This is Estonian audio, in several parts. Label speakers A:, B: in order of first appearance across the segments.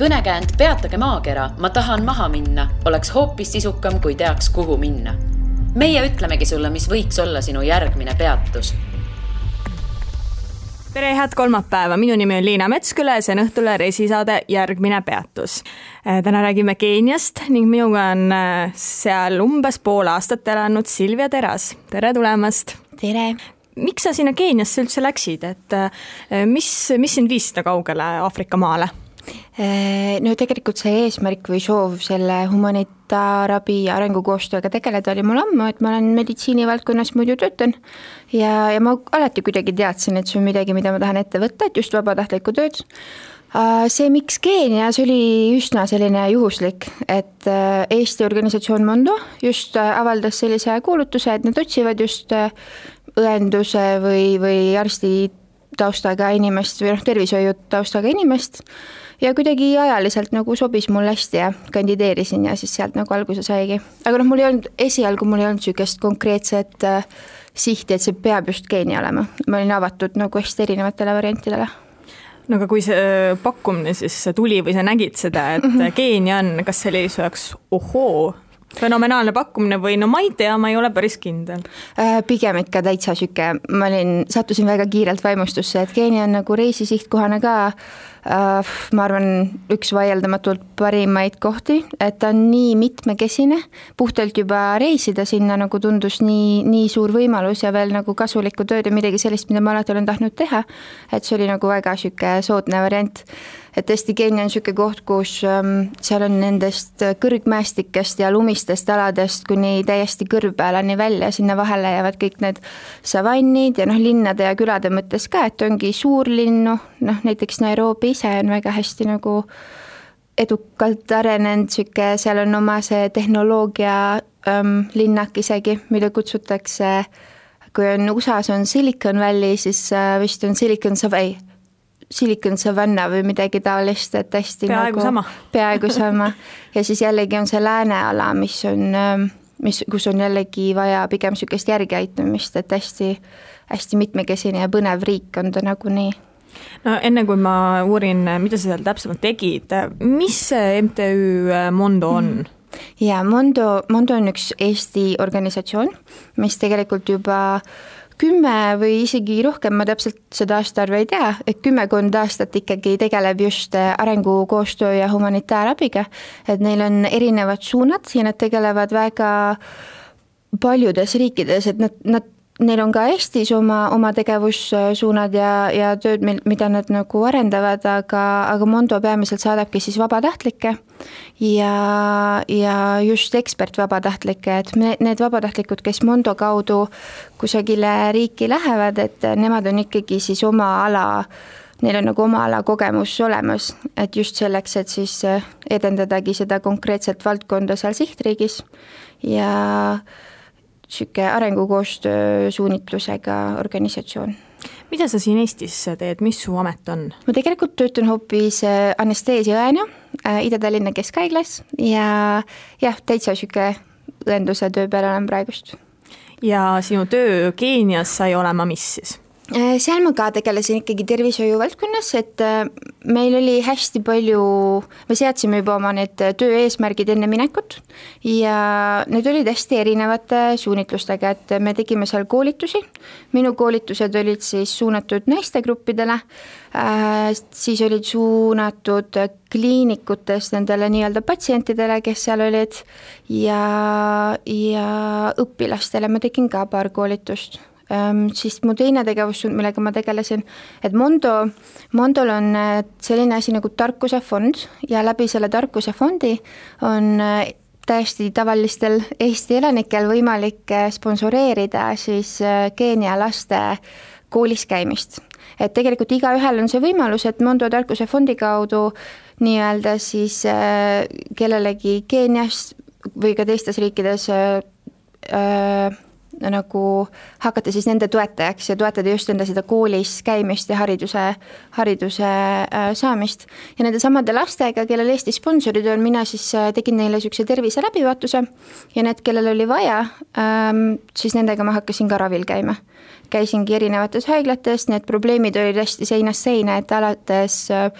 A: kõnekäänd Peatage maakera, ma tahan maha minna, oleks hoopis sisukam, kui teaks, kuhu minna. meie ütlemegi sulle, mis võiks olla sinu järgmine peatus
B: tere, head kolmapäeva, minu nimi on Liina Metsküla ja see on Õhtule reisisaade Järgmine peatus. täna räägime Keeniast ning minuga on seal umbes pool aastat elanud Silvia Teras, tere tulemast!
C: tere!
B: miks sa sinna Keeniasse üldse läksid, et mis, mis sind viis sinna kaugele Aafrika maale?
C: No tegelikult see eesmärk või soov selle humanitaarabi arengukoostööga tegeleda oli mul ammu, et ma olen meditsiinivaldkonnas muidu töötan. ja, ja ma alati kuidagi teadsin, et see on midagi, mida ma tahan ette võtta, et just vabatahtlikku tööd. see, miks Keenia, see oli üsna selline juhuslik, et Eesti organisatsioon Mondo just avaldas sellise kuulutuse, et nad otsivad just õenduse või, või arsti taustaga inimest või noh, tervishoiu taustaga inimest ja kuidagi ajaliselt nagu sobis mulle hästi ja kandideerisin ja siis sealt nagu alguse saigi. aga noh, mul ei olnud, esialgu mul ei olnud niisugust konkreetset äh, sihti, et see peab just geeni olema, ma olin avatud nagu hästi erinevatele variantidele
B: no aga kui see äh, pakkumine siis tuli või sa nägid seda, et mm -hmm. geeni on, kas see oli su jaoks ohoo, fenomenaalne pakkumine või no ma ei tea, ma ei ole päris kindel.
C: Äh, pigem ikka täitsa sihuke, ma olin, sattusin väga kiirelt vaimustusse, et Keenia on nagu reisisihtkohana ka Äh, ma arvan, üks vaieldamatult parimaid kohti, et ta on nii mitmekesine, puhtalt juba reisida sinna nagu tundus nii, nii suur võimalus ja veel nagu kasulikku tööd ja midagi sellist, mida ma alati olen tahtnud teha, et see oli nagu väga niisugune soodne variant. Et tõesti, Keenia on niisugune koht, kus ähm, seal on nendest kõrgmäestikest ja lumistest aladest kuni täiesti kõrvpealani välja, sinna vahele jäävad kõik need savannid ja noh, linnade ja külade mõttes ka, et ongi suurlinnu, noh näiteks Nairobi ise on väga hästi nagu edukalt arenenud, niisugune, seal on oma see tehnoloogia ähm, linnak isegi, mida kutsutakse, kui on USA-s on Silicon Valley, siis äh, vist on Silicon Savay Silicon Savannah või midagi taolist, et hästi
B: peaaegu nagu, sama.
C: peaaegu sama ja siis jällegi on see lääneala, mis on, ähm, mis, kus on jällegi vaja pigem niisugust järgiaitamist, et hästi, hästi mitmekesine ja põnev riik on ta nagunii
B: no enne kui ma uurin, mida sa seal täpsemalt tegid, mis see MTÜ Mondo on mm.?
C: jaa, Mondo, Mondo on üks Eesti organisatsioon, mis tegelikult juba äh, kümme või isegi rohkem, ma täpselt seda aastaarvu ei tea, et kümmekond aastat ikkagi tegeleb just äh, arengukoostöö ja humanitaarabiga. et neil on erinevad suunad ja nad tegelevad väga paljudes riikides, et nad, nad neil on ka Eestis oma, oma tegevussuunad ja, ja tööd, mil, mida nad nagu arendavad, aga, aga Mondo peamiselt saadabki siis vabatahtlikke ja, ja just ekspertvabatahtlikke, et me, need vabatahtlikud, kes Mondo kaudu kusagile riiki lähevad, et nemad on ikkagi siis oma ala neil on nagu oma ala kogemus olemas, et just selleks, et siis edendadagi seda konkreetset valdkonda seal sihtriigis ja äh, niisugune arengukoostöö suunitlusega organisatsioon.
B: mida sa siin Eestis teed, mis su amet on?
C: ma tegelikult töötan hoopis äh, anesteesiaõena äh, Ida-Tallinna Keskhaiglas ja jah, täitsa niisugune õenduse töö peal olen praegust.
B: ja sinu töö Keenias sai olema mis siis?
C: Äh, seal ma ka tegelesin ikkagi tervishoiu valdkonnas, et äh, meil oli hästi palju, me seadsime juba oma need töö eesmärgid enne minekut ja need olid hästi erinevate suunitlustega, et me tegime seal koolitusi. minu koolitused olid siis suunatud naistegruppidele, äh, siis olid suunatud kliinikutes nendele nii-öelda patsientidele, kes seal olid ja, ja õpilastele ma tegin ka paar koolitust siis mu teine tegevussuund, millega ma tegelesin, et Mondo, Mondol on äh, selline asi nagu tarkuse fond ja läbi selle tarkuse fondi on äh, täiesti tavalistel Eesti elanikel võimalik äh, sponsoreerida siis Keenia laste koolis käimist. et tegelikult igaühel on see võimalus, et Mondo tarkuse fondi kaudu nii-öelda siis kellelegi Keenias või ka teistes riikides äh, nagu hakata siis nende toetajaks ja toetada just enda seda koolis käimist ja hariduse, hariduse äh, saamist. ja nende samade lastega, kellel Eesti sponsorid on, mina siis äh, tegin neile niisuguse tervise läbivaatuse ja need, kellel oli vaja, ähm, siis nendega ma hakkasin ka ravil käima. käisingi erinevates haiglates, need probleemid olid hästi seinast seina, et alates äh,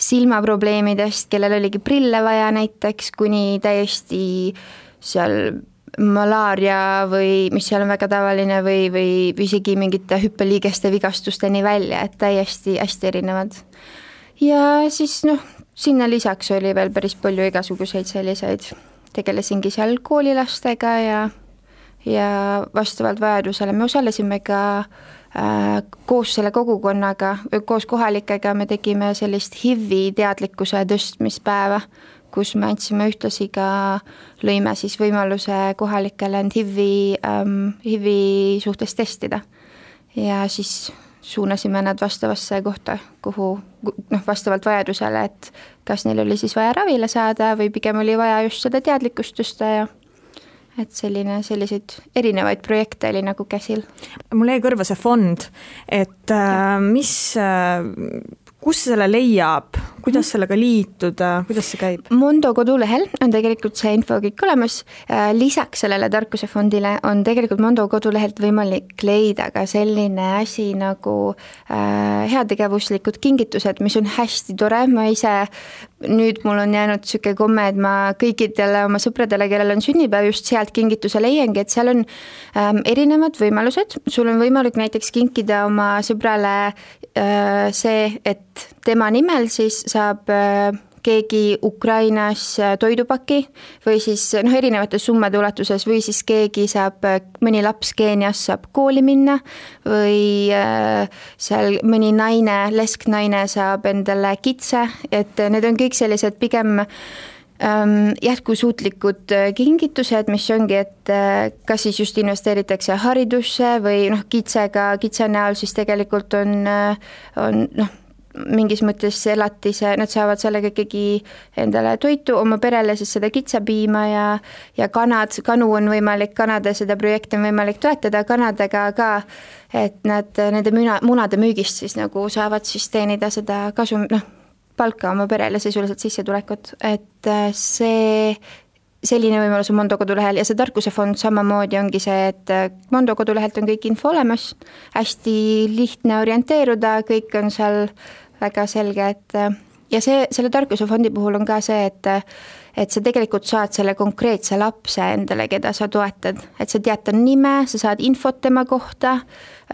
C: silmaprobleemidest, kellel oligi prille vaja näiteks, kuni täiesti seal malaaria või mis seal on väga tavaline või, või isegi mingite hüppeliigeste vigastusteni välja, et täiesti hästi erinevad. ja siis noh, sinna lisaks oli veel päris palju igasuguseid selliseid, tegelesingi seal koolilastega ja ja vastavalt vajadusele me osalesime ka äh, koos selle kogukonnaga, koos kohalikega me tegime sellist HIV-i teadlikkuse tõstmispäeva, kus me andsime ühtlasi ka, lõime siis võimaluse kohalikele end HIV-i ähm,, HIV-i suhtes testida. ja siis suunasime nad vastavasse kohta, kuhu noh, vastavalt vajadusele, et kas neil oli siis vaja ravile saada või pigem oli vaja just seda teadlikkust tõsta ja et selline, selliseid erinevaid projekte oli nagu käsil.
B: mul jäi kõrva see fond, et äh, mis äh,, kus selle leiab, kuidas mhm. sellega liituda, kuidas see käib?
C: Mondo kodulehel on tegelikult see info kõik olemas, äh, lisaks sellele Tarkuse fondile on tegelikult Mondo kodulehelt võimalik leida ka selline asi nagu äh, heategevuslikud kingitused, mis on hästi tore, ma ise nüüd mul on jäänud niisugune komme, et ma kõikidele oma sõpradele, kellel on sünnipäev, just sealt kingituse leiangi, et seal on ähm, erinevad võimalused, sul on võimalik näiteks kinkida oma sõbrale see, et tema nimel siis saab äh, keegi Ukrainas äh, toidupaki või siis noh, erinevate summade ulatuses või siis keegi saab, äh, mõni laps Keenias saab kooli minna või seal mõni naine, lesknaine saab endale kitse, et need on kõik sellised pigem jätkusuutlikud kingitused, mis ongi, et kas siis just investeeritakse haridusse või noh, kitsega, kitse näol siis tegelikult on, on noh, mingis mõttes elatise, nad saavad sellega ikkagi endale toitu, oma perele siis seda kitsapiima ja ja kanad, kanu on võimalik, kanade seda projekti on võimalik toetada, kanadega ka, et nad nende müna, munade müügist siis nagu saavad siis teenida seda kasum, noh, palka oma perele, sisuliselt sissetulekut, et äh, see selline võimalus on Mondo kodulehel ja see Tarkuse fond samamoodi ongi see, et äh, Mondo kodulehelt on kõik info olemas, hästi lihtne orienteeruda, kõik on seal väga selge, et äh, ja see, selle Tarkuse fondi puhul on ka see, et et sa tegelikult saad selle konkreetse lapse endale, keda sa toetad, et sa tead ta nime, sa saad infot tema kohta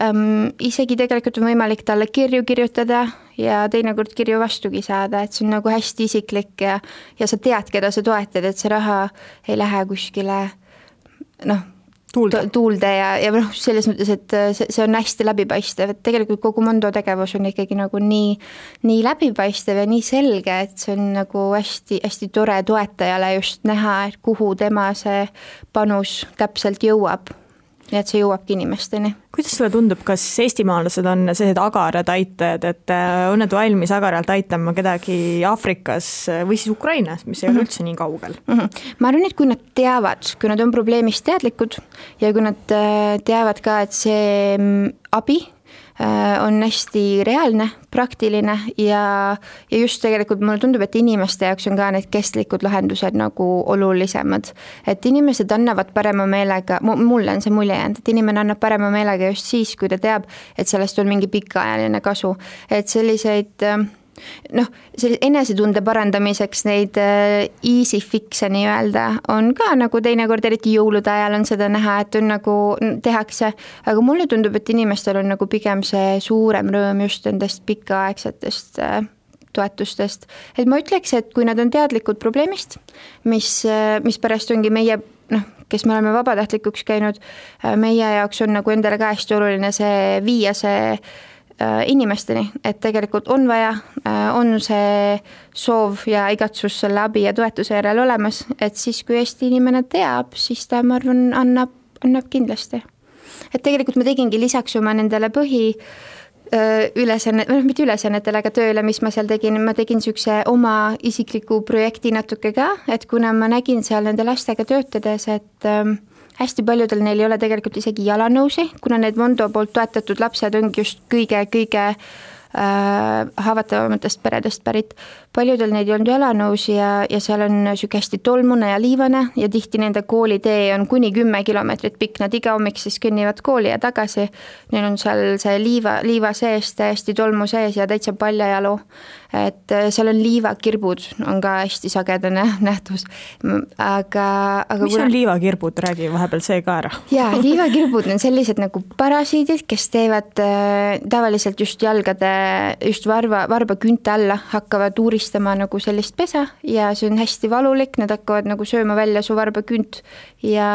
C: ähm,, isegi tegelikult on võimalik talle kirju kirjutada ja teinekord kirju vastugi saada, et see on nagu hästi isiklik ja ja sa tead, keda sa toetad, et see raha ei lähe kuskile noh tuulde, tuulde ja, ja noh, selles mõttes, et äh, see, see on hästi läbipaistev, et tegelikult kogu Mondo tegevus on ikkagi nagu nii, nii läbipaistev ja nii selge, et see on nagu hästi, hästi tore toetajale just näha, et kuhu tema see panus täpselt jõuab nii et see jõuabki inimesteni.
B: kuidas sulle tundub, kas eestimaalased on sellised agarad aitajad, et äh, on nad valmis agaralt aitama kedagi Aafrikas või siis Ukrainas, mis ei mm -hmm. ole mhm. üldse nii kaugel
C: mm? -hmm. ma arvan, et kui nad teavad, kui nad on probleemist teadlikud ja kui nad äh, teavad ka, et see mm, abi Äh, on hästi reaalne, praktiline ja, ja just tegelikult mulle tundub, et inimeste jaoks on ka need kestlikud lahendused nagu olulisemad. et inimesed annavad parema meelega, mulle on see mulje jäänud, et inimene annab parema meelega just siis, kui ta teab, et sellest on mingi pikaajaline kasu, et selliseid äh, noh, selle enesetunde parandamiseks neid äh, easy fix'e nii-öelda on ka nagu teinekord, eriti jõulude ajal on seda näha, et on nagu tehakse, aga mulle tundub, et inimestel on nagu pigem see suurem rõõm just nendest pikaaegsetest äh, toetustest. et ma ütleks, et kui nad on teadlikud probleemist, mis, äh, mispärast ongi meie noh, kes me oleme vabatahtlikuks käinud, meie jaoks on nagu endale ka hästi oluline see viia see inimesteni, et tegelikult on vaja, äh, on see soov ja igatsus selle abi ja toetuse järele olemas, et siis, kui Eesti inimene teab, siis ta, ma arvan, annab, annab kindlasti. et tegelikult ma tegingi lisaks oma nendele põhi äh, ülesanne, või noh, mitte ülesannetele, aga tööle, mis ma seal tegin, ma tegin niisuguse oma isikliku projekti natuke ka, et kuna ma nägin seal nende lastega töötades, et ähm, hästi paljudel neil ei ole tegelikult isegi jalanõusi, kuna need Mondo poolt toetatud lapsed ongi just kõige-kõige äh, haavatavamatest peredest pärit. Paljudel neid ei olnud jalanõus ja, ja seal on niisugune hästi tolmune ja liivane ja tihti nende koolitee on kuni kümme kilomeetrit pikk, nad iga hommik siis kõnnivad kooli ja tagasi. Neil on seal see liiva, liiva sees täiesti tolmu sees ja täitsa paljajalu et äh, seal on liivakirbud, on ka hästi sagedane nähtus, aga, aga
B: mis kuna... on liivakirbud, räägi vahepeal see ka ära.
C: jaa, liivakirbud on sellised nagu parasiidid, kes teevad äh, tavaliselt just jalgade, just varva, varbakünte alla, hakkavad uuristama nagu sellist pesa ja see on hästi valulik, nad hakkavad nagu sööma välja su varbakünt ja,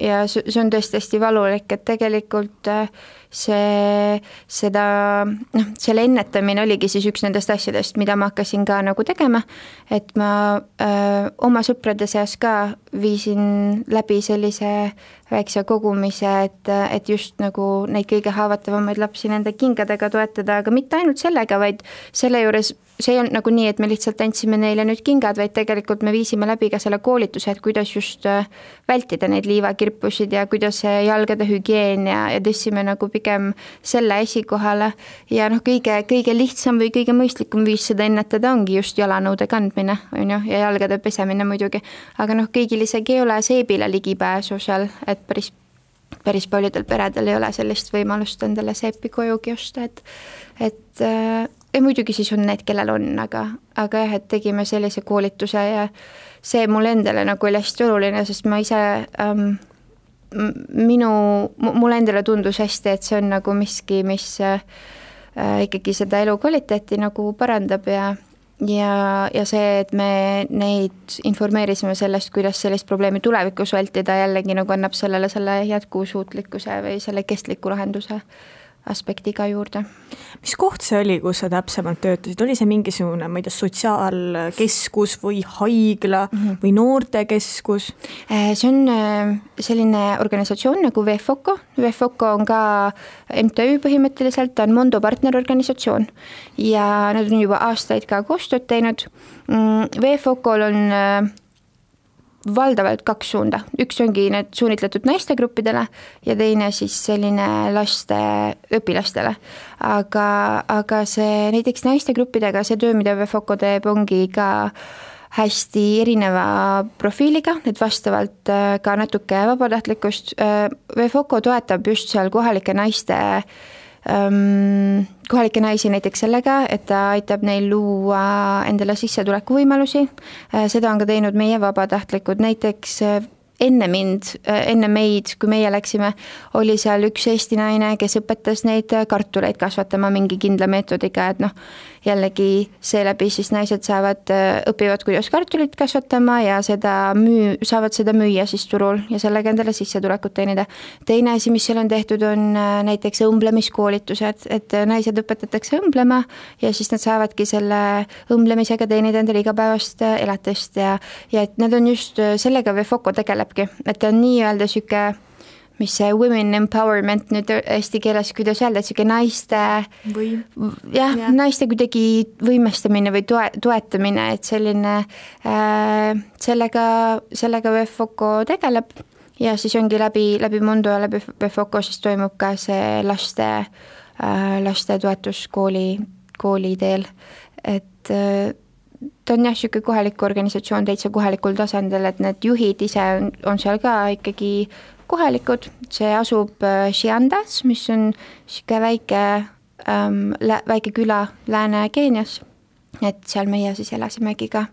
C: ja see on tõesti hästi valulik, et tegelikult äh, see, seda, noh, selle ennetamine oligi siis üks nendest asjadest, mida ma hakkasin ka nagu tegema, et ma öö, oma sõprade seas ka viisin läbi sellise väikse kogumise, et, et just nagu neid kõige haavatavamaid lapsi nende kingadega toetada, aga mitte ainult sellega, vaid selle juures see ei olnud nagu nii, et me lihtsalt andsime neile nüüd kingad, vaid tegelikult me viisime läbi ka selle koolituse, et kuidas just äh, vältida neid liivakirpusid ja kuidas jalgade hügieen ja, ja tõstsime nagu pigem selle esikohale. ja noh, kõige, kõige lihtsam või kõige mõistlikum viis seda ennetada ongi just jalanõude kandmine, on ju, ja jalgade pesemine muidugi. aga noh, kõigil isegi ei ole seebile ligipääsu seal, et päris päris paljudel peredel ei ole sellist võimalust endale seepi kojugi osta, et et äh, ja muidugi siis on need, kellel on, aga, aga jah, et tegime sellise koolituse ja see mulle endale nagu oli hästi oluline, sest ma ise ähm, minu, mulle endale tundus hästi, et see on nagu miski, mis äh, ikkagi seda elukvaliteeti nagu parandab ja ja, ja see, et me neid informeerisime sellest, kuidas sellist probleemi tulevikus vältida, jällegi nagu annab sellele selle jätkusuutlikkuse või selle kestliku lahenduse aspekti ka juurde.
B: mis koht see oli, kus sa täpsemalt töötasid, oli see mingisugune, ma ei tea, sotsiaalkeskus või haigla mm -hmm. või noortekeskus?
C: Äh, see on äh, selline organisatsioon nagu VFOCO, VFOCO on ka MTÜ põhimõtteliselt, ta on Mondo partnerorganisatsioon ja nad on juba aastaid ka koostööd teinud. Mm, VFOCO-l on äh, valdavalt kaks suunda, üks ongi need suunitletud naistegruppidele ja teine siis selline laste, õpilastele. aga, aga see näiteks naistegruppidega, see töö, mida VFOCO teeb, ongi ka hästi erineva profiiliga, et vastavalt äh, ka natuke vabatahtlikkust, äh, VFOCO toetab just seal kohalike naiste ähm, kohalikke naisi näiteks sellega, et ta aitab neil luua endale sissetulekuvõimalusi, äh, seda on ka teinud meie vabatahtlikud, näiteks äh, enne mind, äh, enne meid, kui meie läksime, oli seal üks Eesti naine, kes õpetas neid kartuleid kasvatama mingi kindla meetodiga, et noh, jällegi seeläbi siis naised saavad, äh, õpivad, kuidas kartulit kasvatama ja seda müü-, saavad seda müüa siis turul ja sellega endale sissetulekut teenida. teine asi, mis seal on tehtud, on äh, näiteks õmblemiskoolitused, et äh, naised õpetatakse õmblema ja siis nad saavadki selle õmblemisega teenida endale igapäevast elatist ja, ja et need on just, sellega VFOCO tegelebki, et ta on nii-öelda niisugune mis see women empowerment nüüd eesti keeles, kuidas öelda, niisugune naiste või jah ja., naiste kuidagi võimestamine või toe, toetamine, et selline äh, sellega, sellega VFOCO tegeleb. Ja siis ongi läbi, läbi Mondo ja läbi VFOCO siis toimub ka see laste äh,, laste toetus kooli, kooli teel, et äh, ta on jah, niisugune kohalik organisatsioon täitsa kohalikul tasandil, et need juhid ise on, on seal ka ikkagi kohalikud, see asub äh, Shiandas, mis on niisugune väike ähm,, väike küla Lääne-Keenias. et seal meie siis elasimegi ka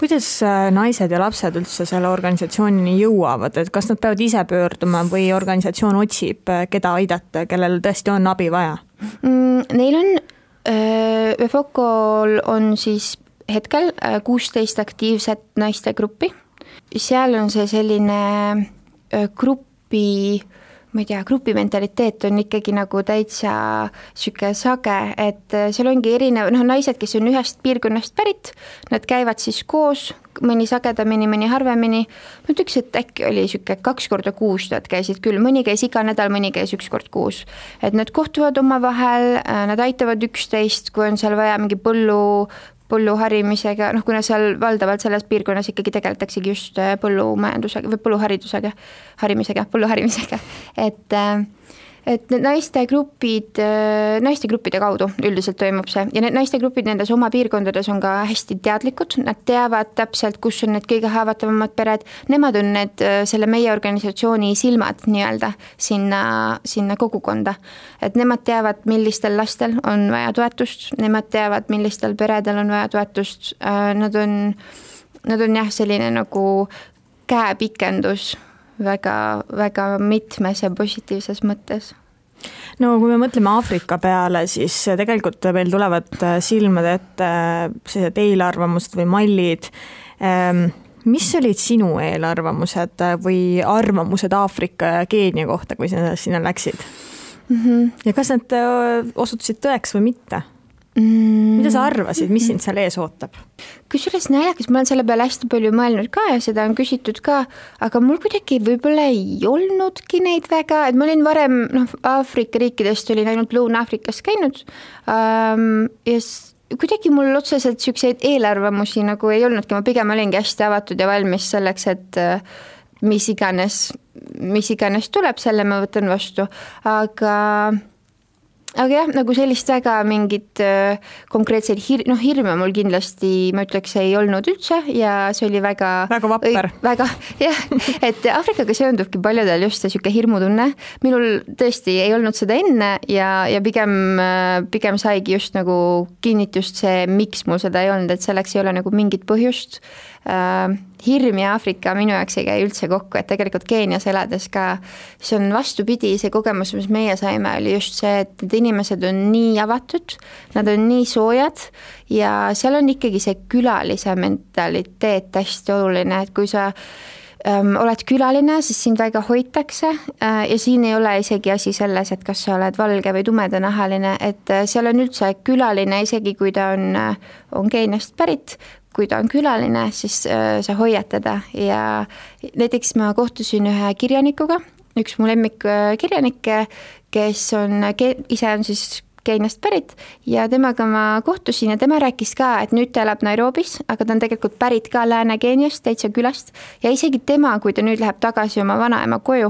B: kuidas äh, naised ja lapsed üldse selle organisatsioonini jõuavad, et kas nad peavad ise pöörduma või organisatsioon otsib, äh, keda aidata, kellel tõesti on abi vaja
C: mm,? Neil on, VFOCO-l on siis hetkel kuusteist aktiivset naistegruppi, seal on see selline grupp, grupi ma ei tea, grupi mentaliteet on ikkagi nagu täitsa niisugune sage, et äh, seal ongi erinev, noh, naised, kes on ühest piirkonnast pärit, nad käivad siis koos, mõni sagedamini, mõni harvemini, ma ütleks, et äkki oli niisugune kaks korda kuus nad käisid küll, mõni käis iga nädal, mõni käis üks kord kuus. et nad kohtuvad omavahel, äh, nad aitavad üksteist, kui on seal vaja mingi põllu, põllu harimisega, noh kuna seal valdavalt selles piirkonnas ikkagi tegeletaksegi just äh, põllumajandusega või põlluharidusega, harimisega, põllu harimisega, et äh, et need naistegrupid, naistegruppide kaudu üldiselt toimub see. Ja need naistegrupid nendes oma piirkondades on ka hästi teadlikud, nad teavad täpselt, kus on need kõige haavatavamad pered, nemad on need, selle meie organisatsiooni silmad nii-öelda sinna, sinna kogukonda. et nemad teavad, millistel lastel on vaja toetust, nemad teavad, millistel peredel on vaja toetust, nad on, nad on jah, selline nagu käepikendus väga, väga mitmes ja positiivses mõttes
B: no kui me mõtleme Aafrika peale, siis tegelikult meil tulevad silmade ette sellised eelarvamused või mallid. Ehm, mis olid sinu eelarvamused või arvamused Aafrika ja Keenia kohta, kui sa sinna läksid mm? -hmm. ja kas need osutusid tõeks või mitte? Mm.. mida sa arvasid, mis sind seal ees ootab?
C: kusjuures naljakas, ma olen selle peale hästi palju mõelnud ka ja seda on küsitud ka, aga mul kuidagi võib-olla ei olnudki neid väga, et ma olin varem noh, Aafrika riikidest olin ainult Lõuna-Aafrikas käinud ähm, ja kuidagi mul otseselt niisuguseid eelarvamusi nagu ei olnudki, ma pigem olingi hästi avatud ja valmis selleks, et äh, mis iganes, mis iganes tuleb, selle ma võtan vastu, aga aga jah, nagu sellist väga mingit äh, konkreetseid hir-, noh hirme mul kindlasti, ma ütleks, ei olnud üldse ja see oli väga
B: väga vapper.
C: väga, jah, et Aafrikaga seondubki paljudel just see niisugune hirmutunne, minul tõesti ei olnud seda enne ja, ja pigem, äh, pigem saigi just nagu kinnitust see, miks mul seda ei olnud, et selleks ei ole nagu mingit põhjust äh, hirm ja Aafrika minu jaoks ei käi üldse kokku, et tegelikult Keenias elades ka see on vastupidi, see kogemus, mis meie saime, oli just see, et need inimesed on nii avatud, nad on nii soojad ja seal on ikkagi see külalise mentaliteet hästi oluline, et kui sa ähm, oled külaline, siis sind väga hoitakse äh, ja siin ei ole isegi asi selles, et kas sa oled valge või tumedanahaline, et äh, seal on üldse külaline, isegi kui ta on, äh, on Keeniast pärit, kui ta on külaline, siis äh, sa hoiad teda. Ja näiteks ma kohtusin ühe kirjanikuga, üks mu lemmikkirjanikke, kes on, ise on siis Keeniast pärit ja temaga ma kohtusin ja tema rääkis ka, et nüüd ta elab Nairobis, aga ta on tegelikult pärit ka Lääne-Keeniast, täitsa külast. Ja isegi tema, kui ta nüüd läheb tagasi oma vanaema koju,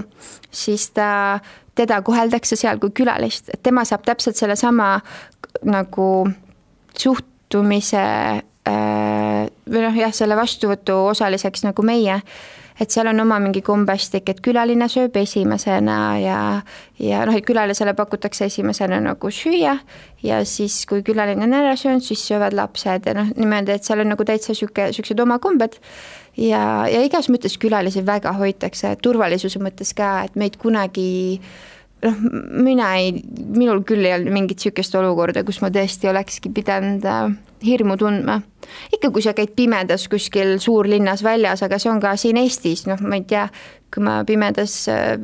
C: siis ta, teda koheldakse seal kui külalist, et tema saab täpselt sellesama nagu suhtumise Äh, või noh, jah, selle vastuvõtu osaliseks nagu meie, et seal on oma mingi kombestik, et külaline sööb esimesena ja ja noh, et külalisele pakutakse esimesena nagu süüa ja siis, kui külaline on ära söönud, siis söövad lapsed ja noh, niimoodi, et seal on nagu täitsa niisugune, niisugused oma kombed. Ja, ja igas mõttes külalisi väga hoitakse, turvalisuse mõttes ka, et meid kunagi noh, mina ei, minul küll ei olnud mingit niisugust olukorda, kus ma tõesti olekski pidanud äh, hirmu tundma. ikka, kui sa käid pimedas kuskil suurlinnas väljas, aga see on ka siin Eestis, noh, ma ei tea, kui ma pimedas äh,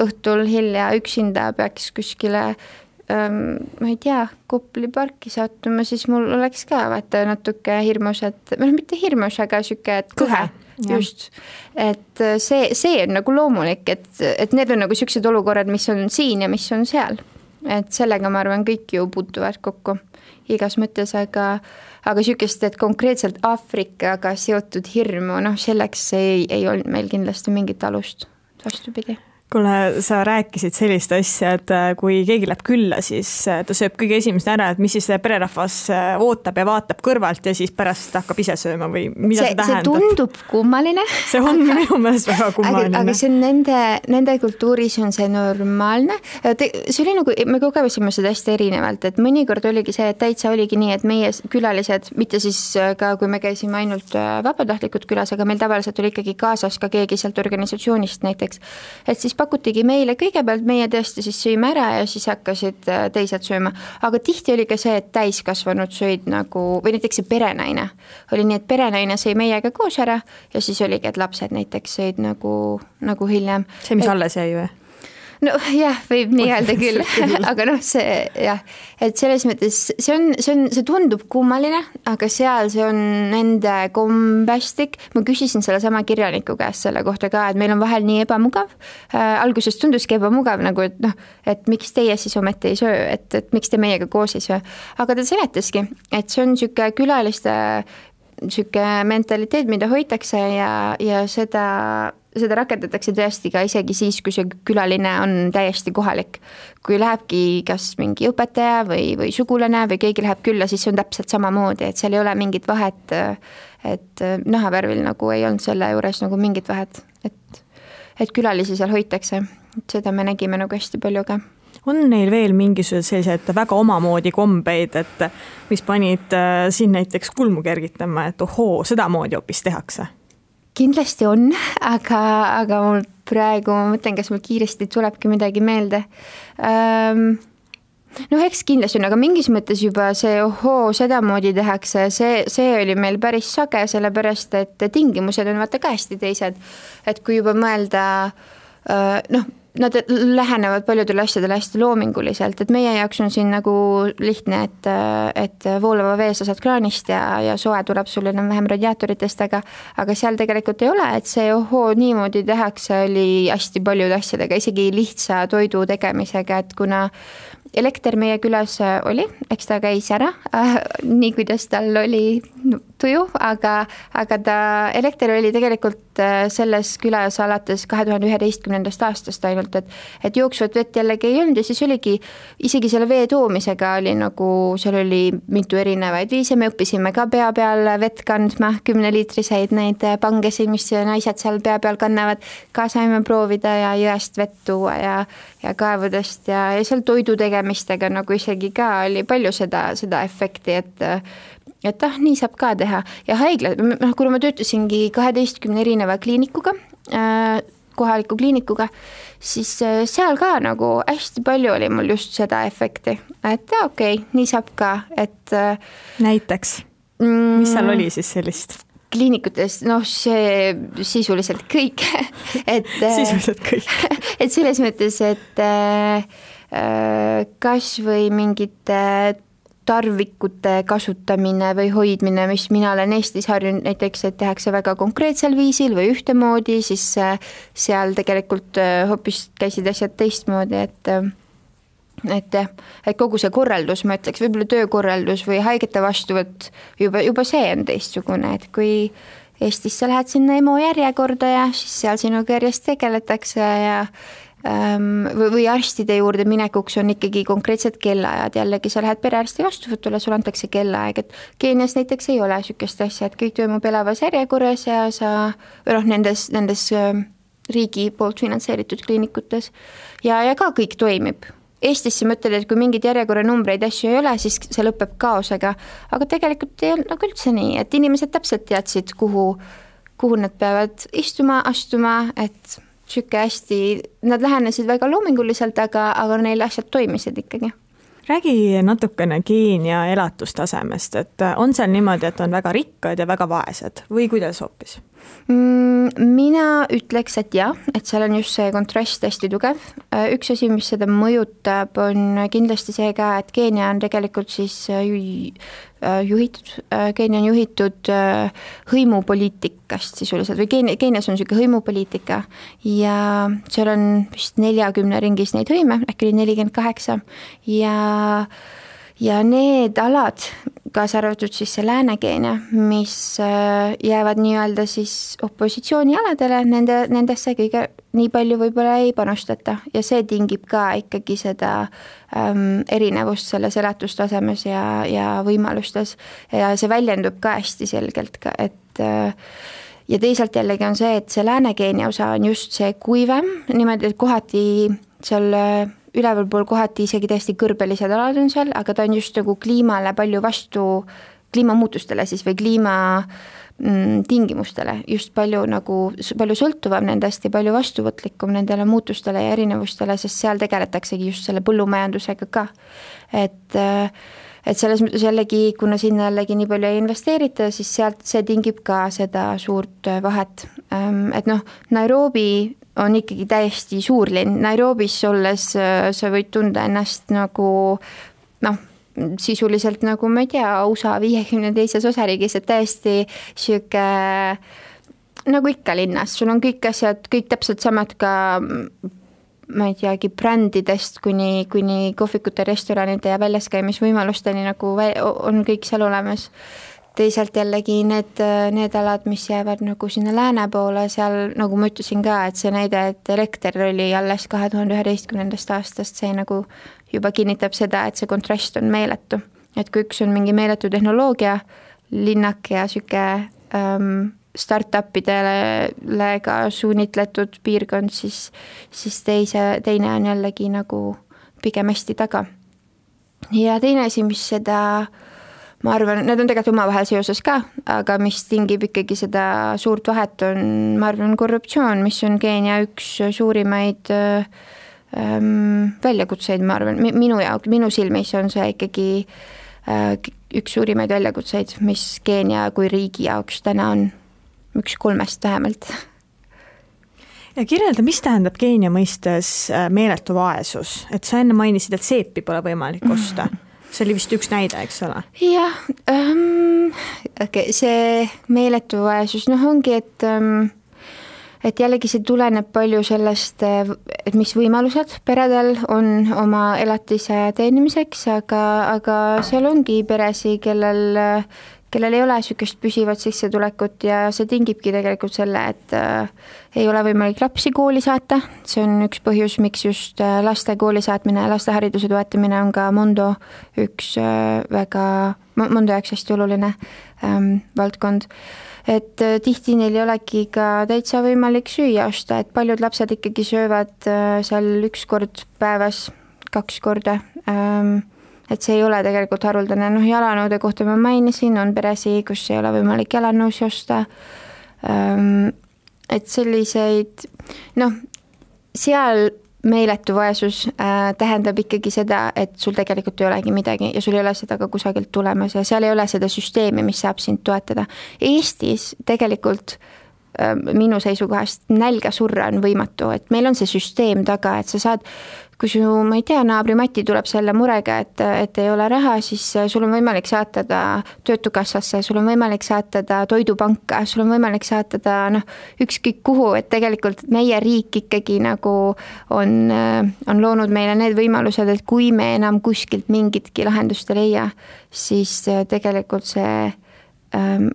C: õhtul hilja üksinda peaks kuskile ähm, ma ei tea, Kopli parki sattuma, siis mul oleks ka vaata natuke hirmus, et noh, mitte hirmus, aga niisugune, et kõhe, just. et äh, see, see on nagu loomulik, et, et need on nagu niisugused olukorrad, mis on siin ja mis on seal. et sellega, ma arvan, kõik ju puutuvad kokku igas mõttes, aga aga niisugust, et konkreetselt Aafrikaga seotud hirmu, noh selleks ei, ei olnud meil kindlasti mingit alust, vastupidi
B: kuule, sa rääkisid sellist asja, et äh, kui keegi läheb külla, siis äh, ta sööb kõige esimesena ära, et mis siis pererahvas äh, ootab ja vaatab kõrvalt ja siis pärast hakkab ise sööma või mida see, see tähendab?
C: see tundub kummaline.
B: see on minu meelest väga kummaline.
C: aga see on nende, nende kultuuris on see normaalne. see oli nagu, me kogesime seda hästi erinevalt, et mõnikord oligi see, et täitsa oligi nii, et meie külalised, mitte siis ka, kui me käisime ainult vabatahtlikud külas, aga meil tavaliselt oli ikkagi kaasas ka keegi sealt organisatsioonist näiteks, et siis pakutigi meile kõigepealt, meie tõesti siis sõime ära ja siis hakkasid äh, teised sööma. aga tihti oli ka see, et täiskasvanud sõid nagu, või näiteks see perenaine. oli nii, et perenaine sõi meiega koos ära ja siis oligi, et lapsed näiteks sõid nagu, nagu hiljem.
B: see, mis et, alles jäi või?
C: Nojah, võib nii öelda küll aga noh, see jah, et selles mõttes see on, see on, see tundub kummaline, aga seal see on nende kombestik. ma küsisin sellesama kirjaniku käest selle kohta ka, et meil on vahel nii ebamugav äh,. alguses tunduski ebamugav nagu, et noh, et miks teie siis ometi ei söö, et, et miks te meiega koos ei söö. aga ta seletaski, et see on niisugune külaliste niisugune mentaliteet, mida hoitakse ja, ja seda seda rakendatakse tõesti ka isegi siis, kui see külaline on täiesti kohalik. kui lähebki kas mingi õpetaja või, või sugulane või keegi läheb külla, siis see on täpselt samamoodi, et seal ei ole mingit vahet, et nahavärvil nagu ei olnud selle juures nagu mingit vahet, et, et külalisi seal hoitakse, et seda me nägime nagu hästi palju ka
B: on neil veel mingisugused sellised väga omamoodi kombeid, et mis panid äh, sind näiteks kulmu kergitama, et ohoo, sedamoodi hoopis tehakse?
C: Kindlasti on, aga, aga mul praegu, ma mõtlen, kas mul kiiresti tulebki midagi meelde ähm, noh, eks kindlasti on, aga mingis mõttes juba see ohoo, sedamoodi tehakse, see, see oli meil päris sage, sellepärast et tingimused on vaata ka hästi teised. et kui juba mõelda äh, noh nad lähenevad paljudele asjadele hästi loominguliselt, et meie jaoks on siin nagu lihtne, et, et voolava vee sa saad kraanist ja, ja soe tuleb sul enam-vähem radiaatoritest, aga aga seal tegelikult ei ole, et see ohoo, niimoodi tehakse, oli hästi paljude asjadega, isegi lihtsa toidu tegemisega, et kuna elekter meie külas oli, eks ta käis ära äh,, nii kuidas tal oli no, tuju, aga, aga ta, elekter oli tegelikult äh, selles külas alates kahe tuhande üheteistkümnendast aastast ainult, et et jooksvat vett jällegi ei olnud ja siis oligi, isegi selle vee toomisega oli nagu, seal oli mitu erinevaid viise, me õppisime ka pea peal vett kandma, kümneliitriseid neid pangesid, mis naised seal pea peal kannavad, ka saime proovida ja jõest vett tuua ja ja kaevudest ja, ja seal toidu tegemistega nagu isegi ka oli palju seda, seda efekti, et et ah, nii saab ka teha ja haigla, noh, kuna ma töötasingi kaheteistkümne erineva kliinikuga äh,, kohaliku kliinikuga, siis äh, seal ka nagu hästi palju oli mul just seda efekti, et okei okay,, nii saab ka, et äh,.
B: näiteks mm,, mis seal oli siis sellist?
C: kliinikutes, noh, see sisuliselt kõik et
B: äh, sisuliselt kõik
C: et selles mõttes, et äh, äh kas või mingite tarvikute kasutamine või hoidmine, mis mina olen Eestis harjunud näiteks, et tehakse väga konkreetsel viisil või ühtemoodi, siis äh, seal tegelikult hoopis käisid asjad teistmoodi, et et jah, et kogu see korraldus, ma ütleks, võib-olla töökorraldus või haigete vastuvõtt, juba, juba see on teistsugune, et kui Eestis sa lähed sinna EMO järjekorda ja siis seal sinuga järjest tegeletakse ja või, või arstide juurde minekuks on ikkagi konkreetsed kellaajad, jällegi sa lähed perearsti vastuvõtule, sulle antakse kellaaeg, et Keenias näiteks ei ole niisugust asja, et kõik toimub elavas järjekorras ja sa, või noh, nendes, nendes ähm, riigi poolt finantseeritud kliinikutes. Ja, ja ka kõik toimib. Eestis sa mõtled, et kui mingeid järjekorranumbreid, asju ei ole, siis see lõpeb kaosega, aga tegelikult ei olnud nagu üldse nii, et inimesed täpselt teadsid, kuhu, kuhu nad peavad istuma, astuma, et niisugune hästi, nad lähenesid väga loominguliselt, aga, aga neil asjad toimisid ikkagi
B: räägi natukene Keenia elatustasemest, et on seal niimoodi, et on väga rikkad ja väga vaesed või kuidas hoopis?
C: Mm, mina ütleks, et jah, et seal on just see kontrast hästi tugev. Äh, üks asi, mis seda mõjutab, on kindlasti see ka, et Keenia on tegelikult siis äh, äh, juhitud, Keenia on juhitud hõimupoliitikast sisuliselt või Keenia, Keenias on niisugune hõimupoliitika ja seal on vist neljakümne ringis neid hõime, äkki oli nelikümmend kaheksa ja ja need alad, kaasa arvatud siis see Lääne-Keenia, mis äh, jäävad nii-öelda siis opositsioonialadele, nende, nendesse kõige nii palju võib-olla ei panustata. Ja see tingib ka ikkagi seda ähm, erinevust selles elatustasemes ja, ja võimalustes. Ja see väljendub ka hästi selgelt ka, et äh, ja teisalt jällegi on see, et see Lääne-Keenia osa on just see kuivem, niimoodi, et kohati seal äh, ülevalpool kohati isegi täiesti kõrbelised alad on seal, aga ta on just nagu kliimale palju vastu, kliimamuutustele siis või kliima mm, tingimustele just palju nagu, palju sõltuvam nendest ja palju vastuvõtlikum nendele muutustele ja erinevustele, sest seal tegeletaksegi just selle põllumajandusega ka. et et selles mõttes jällegi, kuna sinna jällegi nii palju ei investeerita, siis sealt see tingib ka seda suurt vahet. Ehm, et noh, Nairobi on ikkagi täiesti suur linn, Nairobis olles äh, sa võid tunda ennast nagu noh, sisuliselt nagu ma ei tea, USA viiekümne teises osariigis, et täiesti sihuke nagu ikka linnas, sul on kõik asjad, kõik täpselt samad ka ma ei teagi, brändidest kuni, kuni kohvikute, restoranide ja väljaskäimisvõimalusteni nagu on kõik seal olemas teisalt jällegi need, need alad, mis jäävad nagu sinna lääne poole, seal nagu ma ütlesin ka, et see näide, et elekter oli alles kahe tuhande üheteistkümnendast aastast, see nagu juba kinnitab seda, et see kontrast on meeletu. et kui üks on mingi meeletu tehnoloogia, linnak ja sihuke ähm, startup idele ka suunitletud piirkond, siis, siis teise, teine on jällegi nagu pigem hästi taga. ja teine asi, mis seda ma arvan, need on tegelikult omavahel seoses ka, aga mis tingib ikkagi seda suurt vahet, on, ma arvan, korruptsioon, mis on Keenia üks suurimaid ähm, väljakutseid, ma arvan, minu jaoks, minu silmis on see ikkagi äh, üks suurimaid väljakutseid, mis Keenia kui riigi jaoks täna on, üks kolmest vähemalt.
B: ja kirjelda, mis tähendab Keenia mõistes äh, meeletu vaesus, et sa enne mainisid, et seepi pole võimalik osta mm. -hmm see oli vist üks näide, eks ole?
C: jah ähm,, see meeletu vaesus, noh, ongi, et ähm, et jällegi see tuleneb palju sellest, et mis võimalused peredel on oma elatise teenimiseks, aga, aga seal ongi peresid, kellel, kellel ei ole niisugust püsivat sissetulekut ja see tingibki tegelikult selle, et äh, ei ole võimalik lapsi kooli saata, see on üks põhjus, miks just äh, laste kooli saatmine ja laste hariduse toetamine on ka Mondo üks äh, väga, Mondo jaoks hästi oluline ähm, valdkond et äh, tihti neil ei olegi ka täitsa võimalik süüa osta, et paljud lapsed ikkagi söövad äh, seal üks kord päevas, kaks korda. Ähm, et see ei ole tegelikult haruldane, noh jalanõude kohta ma mainisin, on peresid, kus ei ole võimalik jalanõusi osta. Ähm, et selliseid noh, seal meeletu vaesus äh, tähendab ikkagi seda, et sul tegelikult ei olegi midagi ja sul ei ole seda ka kusagilt tulemas ja seal ei ole seda süsteemi, mis saab sind toetada. Eestis tegelikult äh, minu seisukohast nälga surra on võimatu, et meil on see süsteem taga, et sa saad kui su, ma ei tea, naabri Mati tuleb selle murega, et, et ei ole raha, siis sul on võimalik saata ta Töötukassasse, sul on võimalik saata ta Toidupanka, sul on võimalik saata ta noh, ükskõik kuhu, et tegelikult meie riik ikkagi nagu on, on loonud meile need võimalused, et kui me enam kuskilt mingitki lahendust ei leia, siis tegelikult see ähm,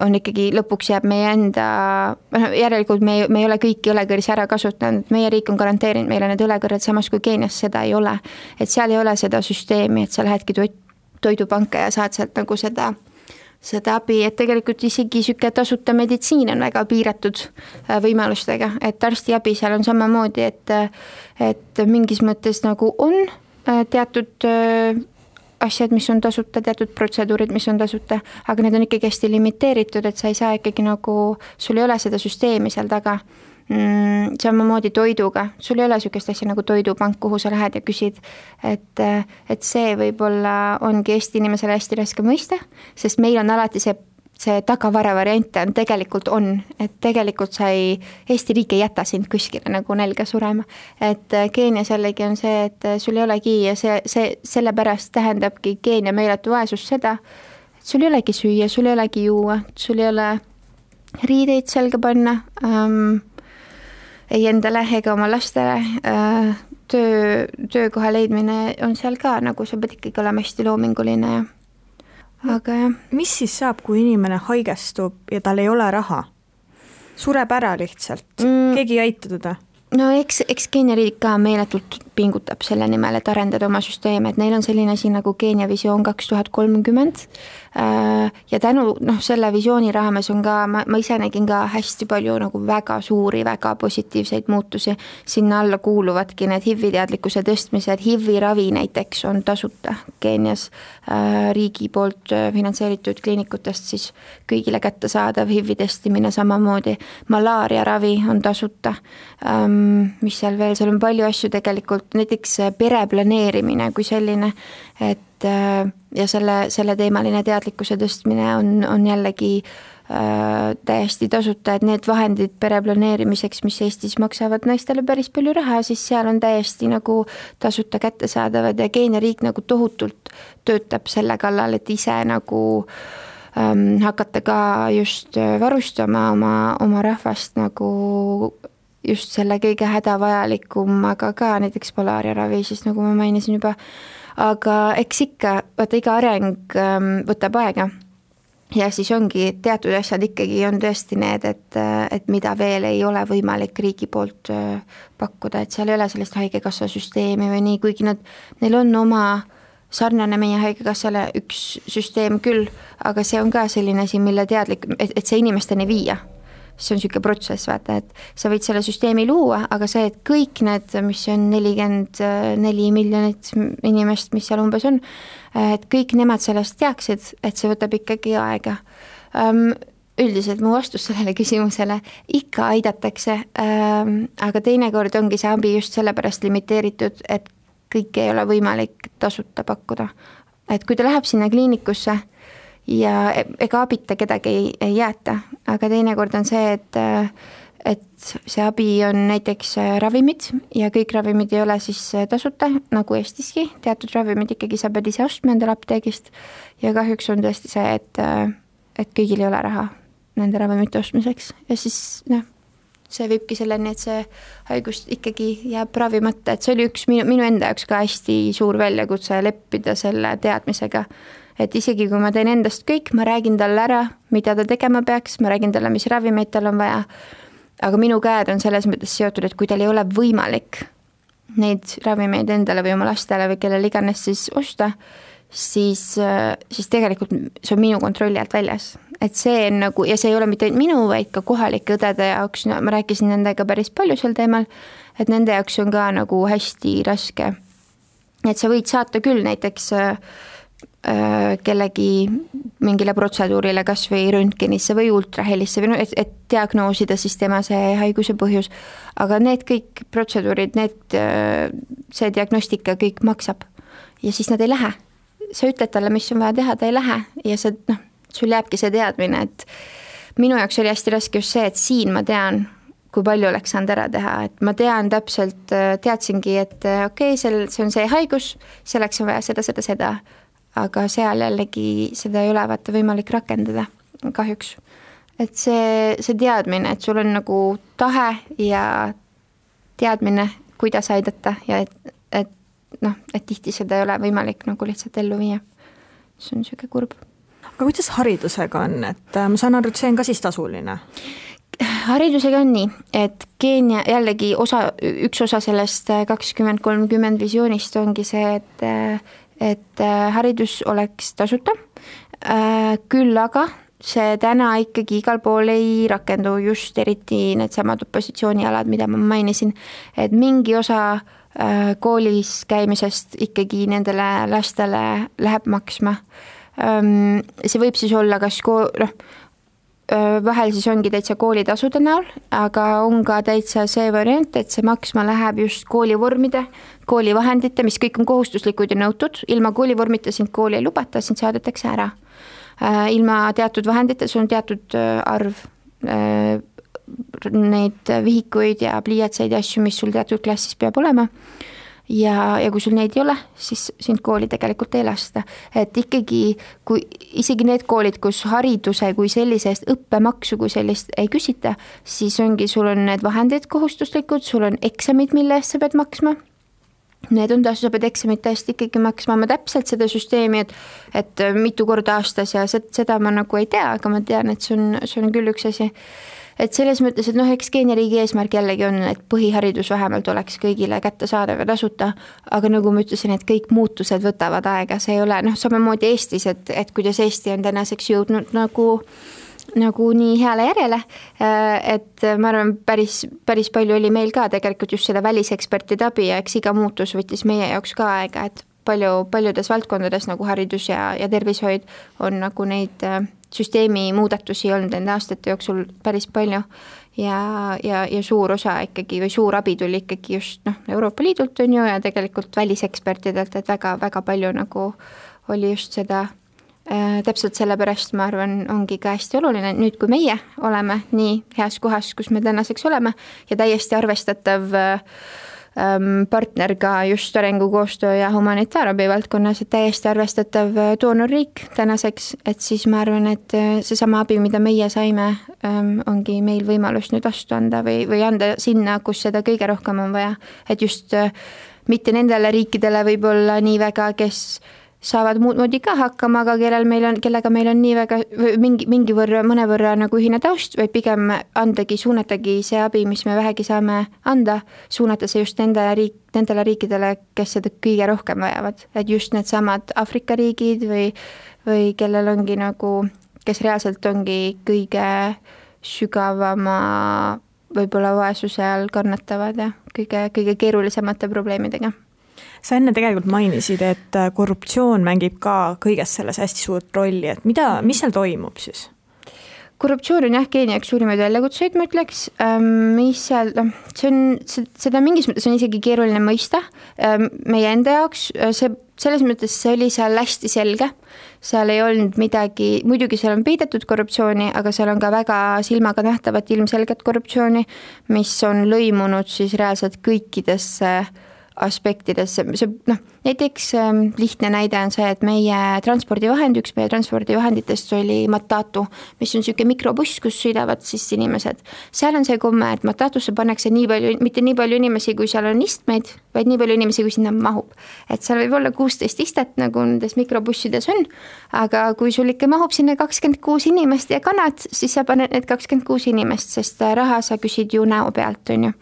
C: on ikkagi, lõpuks jääb meie enda, noh järelikult me, me ei ole kõiki õlekõrsi ära kasutanud, meie riik on garanteerinud meile need õlekõrred, samas kui Keenias seda ei ole. et seal ei ole seda süsteemi, et sa lähedki toit, toidupanka ja saad sealt nagu seda, seda abi, et tegelikult isegi niisugune tasuta meditsiin on väga piiratud äh, võimalustega, et arstiabi seal on samamoodi, et et mingis mõttes nagu on äh, teatud äh, asjad, mis on tasuta, teatud protseduurid, mis on tasuta, aga need on ikkagi hästi limiteeritud, et sa ei saa ikkagi nagu, sul ei ole seda süsteemi seal taga mm,. samamoodi toiduga, sul ei ole niisugust asja nagu toidupank, kuhu sa lähed ja küsid, et, et see võib-olla ongi Eesti inimesele hästi raske mõista, sest meil on alati see see tagavara variante on, tegelikult on, et tegelikult sa ei, Eesti riik ei jäta sind kuskile nagu nälga surema. et äh, Keenias jällegi on see, et äh, sul ei olegi ja see, see, sellepärast tähendabki Keenia meeletu vaesus seda, et sul ei olegi süüa, sul ei olegi juua, sul ei ole riideid selga panna ähm,, ei endale ega oma lastele äh,, töö, töökoha leidmine on seal ka, nagu sa pead ikkagi olema hästi loominguline ja aga jah.
B: mis siis saab, kui inimene haigestub ja tal ei ole raha? sureb ära lihtsalt mm., keegi ei aita teda?
C: no eks, eks Keenia riik ka meeletult pingutab selle nimel, et arendada oma süsteeme, et neil on selline asi nagu Keenia visioon kaks tuhat kolmkümmend. Äh, ja tänu noh, selle visiooni raames on ka, ma, ma ise nägin ka hästi palju nagu väga suuri, väga positiivseid muutusi. sinna alla kuuluvadki need HIV-i teadlikkuse tõstmised, HIV-i ravi näiteks on tasuta Keenias äh, riigi poolt äh, finantseeritud kliinikutest siis kõigile kättesaadav, HIV-i testimine samamoodi, malaariaravi on tasuta. Ähm, mis seal veel, seal on palju asju tegelikult näiteks pere planeerimine kui selline, et äh, ja selle, selleteemaline teadlikkuse tõstmine on, on jällegi äh, täiesti tasuta, et need vahendid pere planeerimiseks, mis Eestis maksavad naistele päris palju raha, siis seal on täiesti nagu tasuta kättesaadavad ja Keenia riik nagu tohutult töötab selle kallal, et ise nagu ähm, hakata ka just varustama oma, oma rahvast nagu just selle kõige hädavajalikumaga ka, näiteks malaariaravi, siis nagu ma mainisin juba, aga eks ikka, vaata iga areng ähm, võtab aega. ja siis ongi, teatud asjad ikkagi on tõesti need, et, et mida veel ei ole võimalik riigi poolt äh, pakkuda, et seal ei ole sellist haigekassa süsteemi või nii, kuigi nad, neil on oma sarnane meie Haigekassale üks süsteem küll, aga see on ka selline asi, mille teadlik, et, et see inimesteni viia see on niisugune protsess, vaata, et sa võid selle süsteemi luua, aga see, et kõik need, mis on nelikümmend neli miljonit inimest, mis seal umbes on, et kõik nemad sellest teaksid, et see võtab ikkagi aega um, üldiselt mu vastus sellele küsimusele, ikka aidatakse ähm,, aga teinekord ongi see abi just sellepärast limiteeritud, et kõike ei ole võimalik tasuta pakkuda. et kui ta läheb sinna kliinikusse ja e-, ega abita kedagi ei, ei jäeta, aga teinekord on see, et et see abi on näiteks ravimid ja kõik ravimid ei ole siis tasuta, nagu Eestiski, teatud ravimid ikkagi sa pead ise ostma endale apteegist. Ja kahjuks on tõesti see, et, et kõigil ei ole raha nende ravimite ostmiseks. Ja siis noh, see viibki selleni, et see haigus ikkagi jääb ravimata, et see oli üks minu, minu enda jaoks ka hästi suur väljakutse leppida selle teadmisega et isegi kui ma teen endast kõik, ma räägin talle ära, mida ta tegema peaks, ma räägin talle, mis ravimeid tal on vaja, aga minu käed on selles mõttes seotud, et kui tal ei ole võimalik neid ravimeid endale või oma lastele või kellele iganes siis osta, siis, siis tegelikult see on minu kontrolli alt väljas. et see on nagu, ja see ei ole mitte ainult minu, vaid ka kohalike õdede jaoks, no ma rääkisin nendega päris palju sel teemal, et nende jaoks on ka nagu hästi raske. et sa võid saata küll näiteks äh, kellegi mingile protseduurile, kas või röntgenisse või ultrahelisse või noh, et, et diagnoosida siis tema see haiguse põhjus. aga need kõik protseduurid, need, äh, see diagnostika kõik maksab ja siis nad ei lähe. sa ütled talle, mis on vaja teha, ta ei lähe ja sa noh, sul jääbki see teadmine, et minu jaoks oli hästi raske just see, et siin ma tean, kui palju oleks saanud ära teha, et ma tean täpselt, äh, teadsingi, et okei okay,, sel, see on see haigus, selleks on vaja seda, seda, seda aga seal jällegi seda ei ole vaata võimalik rakendada, kahjuks. et see, see teadmine, et sul on nagu tahe ja teadmine, kuidas aidata ja et, et noh, et tihti seda ei ole võimalik nagu lihtsalt ellu viia. see on niisugune kurb.
B: aga kuidas haridusega on, et äh, ma saan aru, et see on ka siis tasuline?
C: haridusega on nii, et Keenia jällegi osa, üks osa sellest äh, kakskümmend kolmkümmend visioonist ongi see, et äh, et äh, haridus oleks tasuta, äh, küll aga see täna ikkagi igal pool ei rakendu, just eriti needsamad opositsioonialad, mida ma mainisin, et mingi osa äh, koolis käimisest ikkagi nendele lastele läheb maksma. See võib siis olla kas kool, noh, vahel siis ongi täitsa koolitasude näol, aga on ka täitsa see variant, et see maksma läheb just koolivormide, koolivahendite, mis kõik on kohustuslikud ja nõutud, ilma koolivormita sind kooli ei lubata, sind saadetakse ära. ilma teatud vahendita, sul on teatud arv neid vihikuid ja pliiatseid ja asju, mis sul teatud klassis peab olema ja, ja kui sul neid ei ole, siis sind kooli tegelikult ei lasta. et ikkagi, kui isegi need koolid, kus hariduse kui sellise eest õppemaksu kui sellist ei küsita, siis ongi, sul on need vahendid kohustuslikud, sul on eksamid, mille eest sa pead maksma Need on tasu, sa pead eksamite eest ikkagi maksma, ma täpselt seda süsteemi, et et mitu korda aastas ja seda ma nagu ei tea, aga ma tean, et see on, see on küll üks asi et selles mõttes, et noh, eks Keenia riigi eesmärk jällegi on, et põhiharidus vähemalt oleks kõigile kättesaadav ja tasuta, aga nagu ma ütlesin, et kõik muutused võtavad aega, see ei ole noh, samamoodi Eestis, et, et kuidas Eesti on tänaseks jõudnud nagu nagu nii heale järjele, et ma arvan, päris, päris palju oli meil ka tegelikult just seda välisekspertide abi ja eks iga muutus võttis meie jaoks ka aega, et palju, paljudes valdkondades nagu haridus ja, ja tervishoid on nagu neid äh, süsteemi muudatusi olnud nende aastate jooksul päris palju. Ja, ja, ja suur osa ikkagi või suur abi tuli ikkagi just noh, Euroopa Liidult on ju ja tegelikult välisekspertidelt, et väga-väga palju nagu oli just seda äh,, täpselt sellepärast ma arvan, ongi ka hästi oluline, nüüd kui meie oleme nii heas kohas, kus me tänaseks oleme ja täiesti arvestatav äh, partner ka just arengukoostöö ja humanitaarabi valdkonnas, et täiesti arvestatav äh, doonorriik tänaseks, et siis ma arvan, et äh, seesama abi, mida meie saime, ähm, ongi meil võimalus nüüd vastu anda või, või anda sinna, kus seda kõige rohkem on vaja, et just äh, mitte nendele riikidele võib-olla nii väga, kes saavad muud moodi ka hakkama, aga kellel meil on, kellega meil on nii väga mingi, mingi võrra, mõnevõrra nagu ühine taust, vaid pigem andagi, suunatagi see abi, mis me vähegi saame anda, suunata see just nende riik, nendele riikidele, kes seda kõige rohkem vajavad, et just needsamad Aafrika riigid või, või kellel ongi nagu, kes reaalselt ongi kõige sügavama võib-olla vaesuse all kannatavad ja kõige, kõige keerulisemate probleemidega
B: sa enne tegelikult mainisid, et äh, korruptsioon mängib ka kõiges selles hästi suurt rolli, et mida, mis seal toimub siis?
C: korruptsioon on jah, Keenia üks suurimaid väljakutseid, ma ütleks, ähm, mis seal, noh, see on, seda mingis mõttes on isegi keeruline mõista. Ähm, meie enda jaoks, äh, see, selles mõttes see oli seal hästi selge, seal ei olnud midagi, muidugi seal on peidetud korruptsiooni, aga seal on ka väga silmaga nähtavat ilmselget korruptsiooni, mis on lõimunud siis reaalselt kõikidesse äh, aspektidesse, see noh, näiteks ähm, lihtne näide on see, et meie transpordivahend, üks meie transpordivahenditest oli Matatu, mis on niisugune mikrobuss, kus sõidavad siis inimesed. seal on see komme, et Matatusse pannakse nii palju, mitte nii palju inimesi, kui seal on istmeid, vaid nii palju inimesi, kui sinna mahub. et seal võib olla kuusteist istet, nagu nendes mikrobussides on, aga kui sul ikka mahub sinna kakskümmend kuus inimest ja kanad, siis sa paned need kakskümmend kuus inimest, sest raha sa küsid ju näo pealt, on ju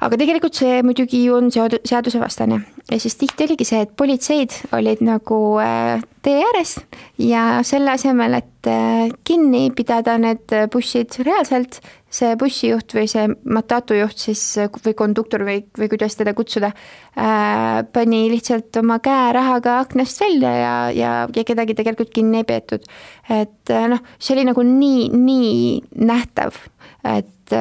C: aga tegelikult see muidugi on sead-, seadusevastane ja siis tihti oligi see, et politseid olid nagu äh, tee ääres ja selle asemel, et äh, kinni pidada need bussid reaalselt, see bussijuht või see matatu juht siis või konduktor või, või kuidas teda kutsuda äh,, pani lihtsalt oma käe rahaga aknast välja ja, ja, ja kedagi tegelikult kinni ei peetud. et noh, see oli nagu nii, nii nähtav, et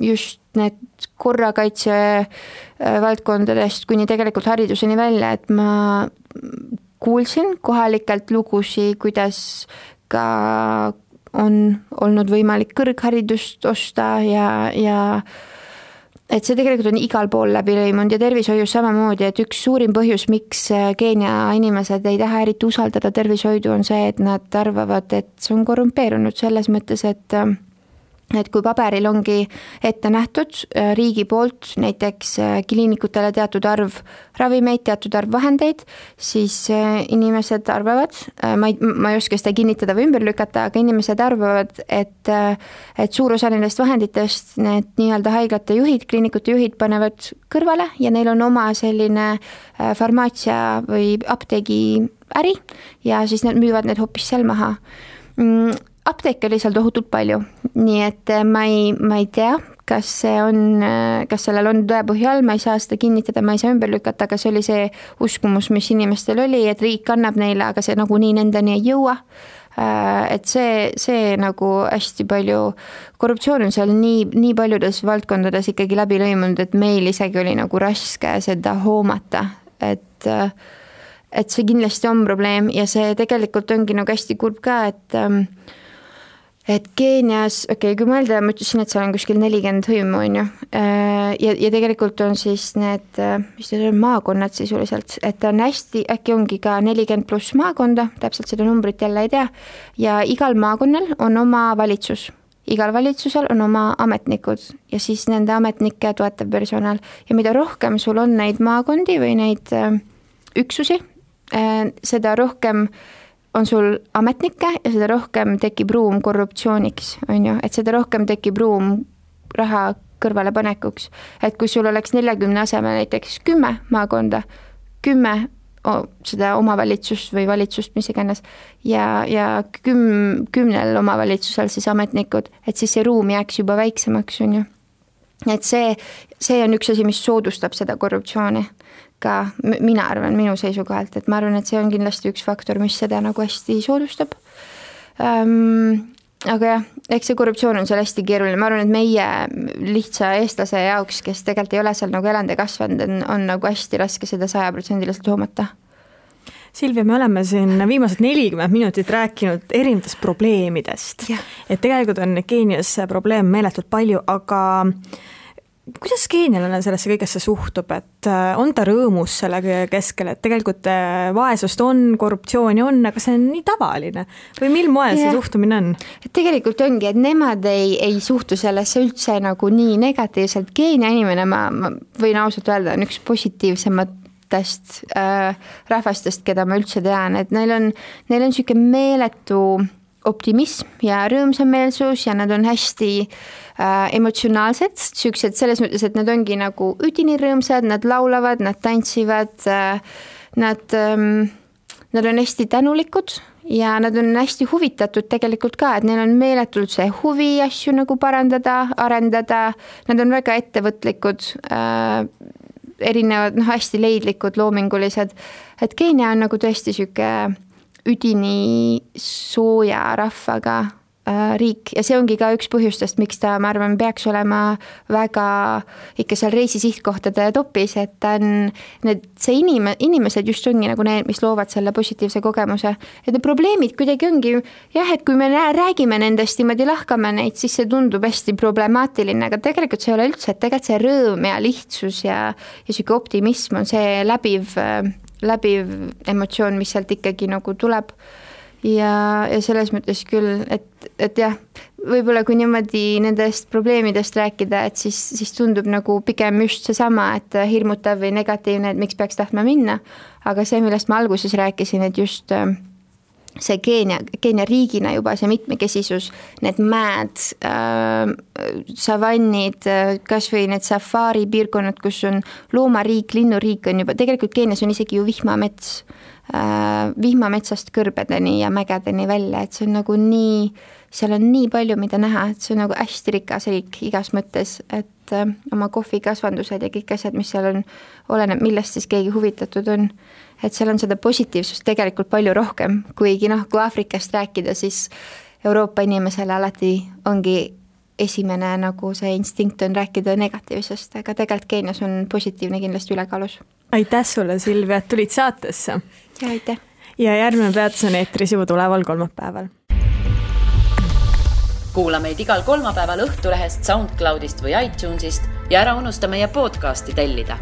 C: just need korrakaitse äh, valdkondadest kuni tegelikult hariduseni välja, et ma kuulsin kohalikelt lugusid, kuidas ka on olnud võimalik kõrgharidust osta ja, ja et see tegelikult on igal pool läbi lõimunud ja tervishoius samamoodi, et üks suurim põhjus, miks Keenia inimesed ei taha eriti usaldada tervishoidu, on see, et nad arvavad, et see on korrumpeerunud selles mõttes, et et kui paberil ongi ette nähtud äh, riigi poolt näiteks äh, kliinikutele teatud arv ravimeid, teatud arv vahendeid, siis äh, inimesed arvavad, ma ei, ma ei oska seda kinnitada või ümber lükata, aga inimesed arvavad, et et suur osa nendest vahenditest need nii-öelda haiglate juhid, kliinikute juhid panevad kõrvale ja neil on oma selline farmaatsia või apteegiäri ja siis nad müüvad need hoopis seal maha. Mm, apteeke oli seal tohutult palju, nii et äh, ma ei, ma ei tea, kas see on, äh, kas sellel on tõepõhi all, ma ei saa seda kinnitada, ma ei saa ümber lükata, aga see oli see uskumus, mis inimestel oli, et riik annab neile, aga see nagunii nendeni ei jõua. Äh, et see, see nagu hästi palju, korruptsioon on seal nii, nii paljudes valdkondades ikkagi läbi lõimunud, et meil isegi oli nagu raske seda hoomata, et et see kindlasti on probleem ja see tegelikult ongi nagu hästi kurb ka, et ähm, et Keenias, okei okay,, kui mõelda, ma ütlesin, et seal on kuskil nelikümmend hõimu, on ju, äh, ja, ja tegelikult on siis need, äh, mis need on, maakonnad sisuliselt, et on hästi, äkki ongi ka nelikümmend pluss maakonda, täpselt seda numbrit jälle ei tea, ja igal maakonnal on oma valitsus. Igal valitsusel on oma ametnikud ja siis nende ametnike toetav personal ja mida rohkem sul on neid maakondi või neid äh, üksusi, seda rohkem äh, on sul ametnikke ja seda rohkem tekib ruum korruptsiooniks, on ju, et seda rohkem tekib ruum raha kõrvalepanekuks. et kui sul oleks neljakümne asemel näiteks kümme maakonda, kümme seda omavalitsust või valitsust, mis iganes, ja, ja küm-, kümnel omavalitsusel siis ametnikud, et siis see ruum jääks juba väiksemaks, on ju. et see, see on üks asi, mis soodustab seda korruptsiooni ka mina arvan, minu seisukohalt, et ma arvan, et see on kindlasti üks faktor, mis seda nagu hästi soodustab ähm,. aga jah, eks see korruptsioon on seal hästi keeruline, ma arvan, et meie lihtsa eestlase jaoks, kes tegelikult ei ole seal nagu elanud ja kasvanud, on, on nagu hästi raske seda sajaprotsendiliselt hoomata
B: Silvia, me oleme siin viimased nelikümmend minutit rääkinud erinevatest probleemidest. et tegelikult on Keenias probleeme meeletult palju, aga kuidas keenialane sellesse kõigesse suhtub, et äh, on ta rõõmus selle keskel, et tegelikult äh, vaesust on, korruptsiooni on, aga see on nii tavaline? Või mil moel see suhtumine on?
C: tegelikult ongi, et nemad ei, ei suhtu sellesse üldse nagu nii negatiivselt, Keenia inimene, ma, ma võin ausalt öelda, on üks positiivsemat rõõmsatest äh, rahvastest, keda ma üldse tean, et neil on, neil on niisugune meeletu optimism ja rõõmsameelsus ja nad on hästi äh, emotsionaalsed, niisugused selles mõttes, et nad ongi nagu üdini rõõmsad, nad laulavad, nad tantsivad äh,, nad ähm,, nad on hästi tänulikud ja nad on hästi huvitatud tegelikult ka, et neil on meeletult see huvi asju nagu parandada, arendada, nad on väga ettevõtlikud äh,, erinevad, noh, hästi leidlikud, loomingulised, et Keenia on nagu tõesti niisugune üdini sooja rahvaga. Äh, riik ja see ongi ka üks põhjustest, miks ta, ma arvan, peaks olema väga ikka seal reisi sihtkohtade topis, et ta on, need, see inim-, inimesed just ongi nagu need, mis loovad selle positiivse kogemuse. et need probleemid kuidagi ongi jah, et kui me räägime nendest niimoodi, lahkame neid, siis see tundub hästi problemaatiline, aga tegelikult see ei ole üldse, et tegelikult see rõõm ja lihtsus ja, ja niisugune optimism on see läbiv, läbiv emotsioon, mis sealt ikkagi nagu tuleb ja, ja selles mõttes küll, et, et jah, võib-olla kui niimoodi nendest probleemidest rääkida, et siis, siis tundub nagu pigem just seesama, et hirmutav või negatiivne, et miks peaks tahtma minna, aga see, millest ma alguses rääkisin, et just äh, see Keenia, Keenia riigina juba see mitmekesisus, need mäed äh,, savannid äh,, kas või need safaaripiirkonnad, kus on loomariik, linnuriik on juba, tegelikult Keenias on isegi ju vihmamets vihmametsast kõrbedeni ja mägedeni välja, et see on nagu nii, seal on nii palju, mida näha, et see on nagu hästi rikas riik igas mõttes, et äh, oma kohvikasvandused ja kõik asjad, mis seal on, oleneb, millest siis keegi huvitatud on. et seal on seda positiivsust tegelikult palju rohkem, kuigi noh, kui Aafrikast rääkida, siis Euroopa inimesele alati ongi esimene nagu see instinkt on rääkida negatiivsest, aga tegelikult Keenias on positiivne kindlasti ülekaalus.
B: aitäh sulle, Silvia, et tulid saatesse!
C: Ja aitäh!
B: ja järgmine peatus on eetris juba tuleval kolmapäeval.
A: kuula meid igal kolmapäeval Õhtulehest, SoundCloudist või iTunesist ja ära unusta meie podcasti tellida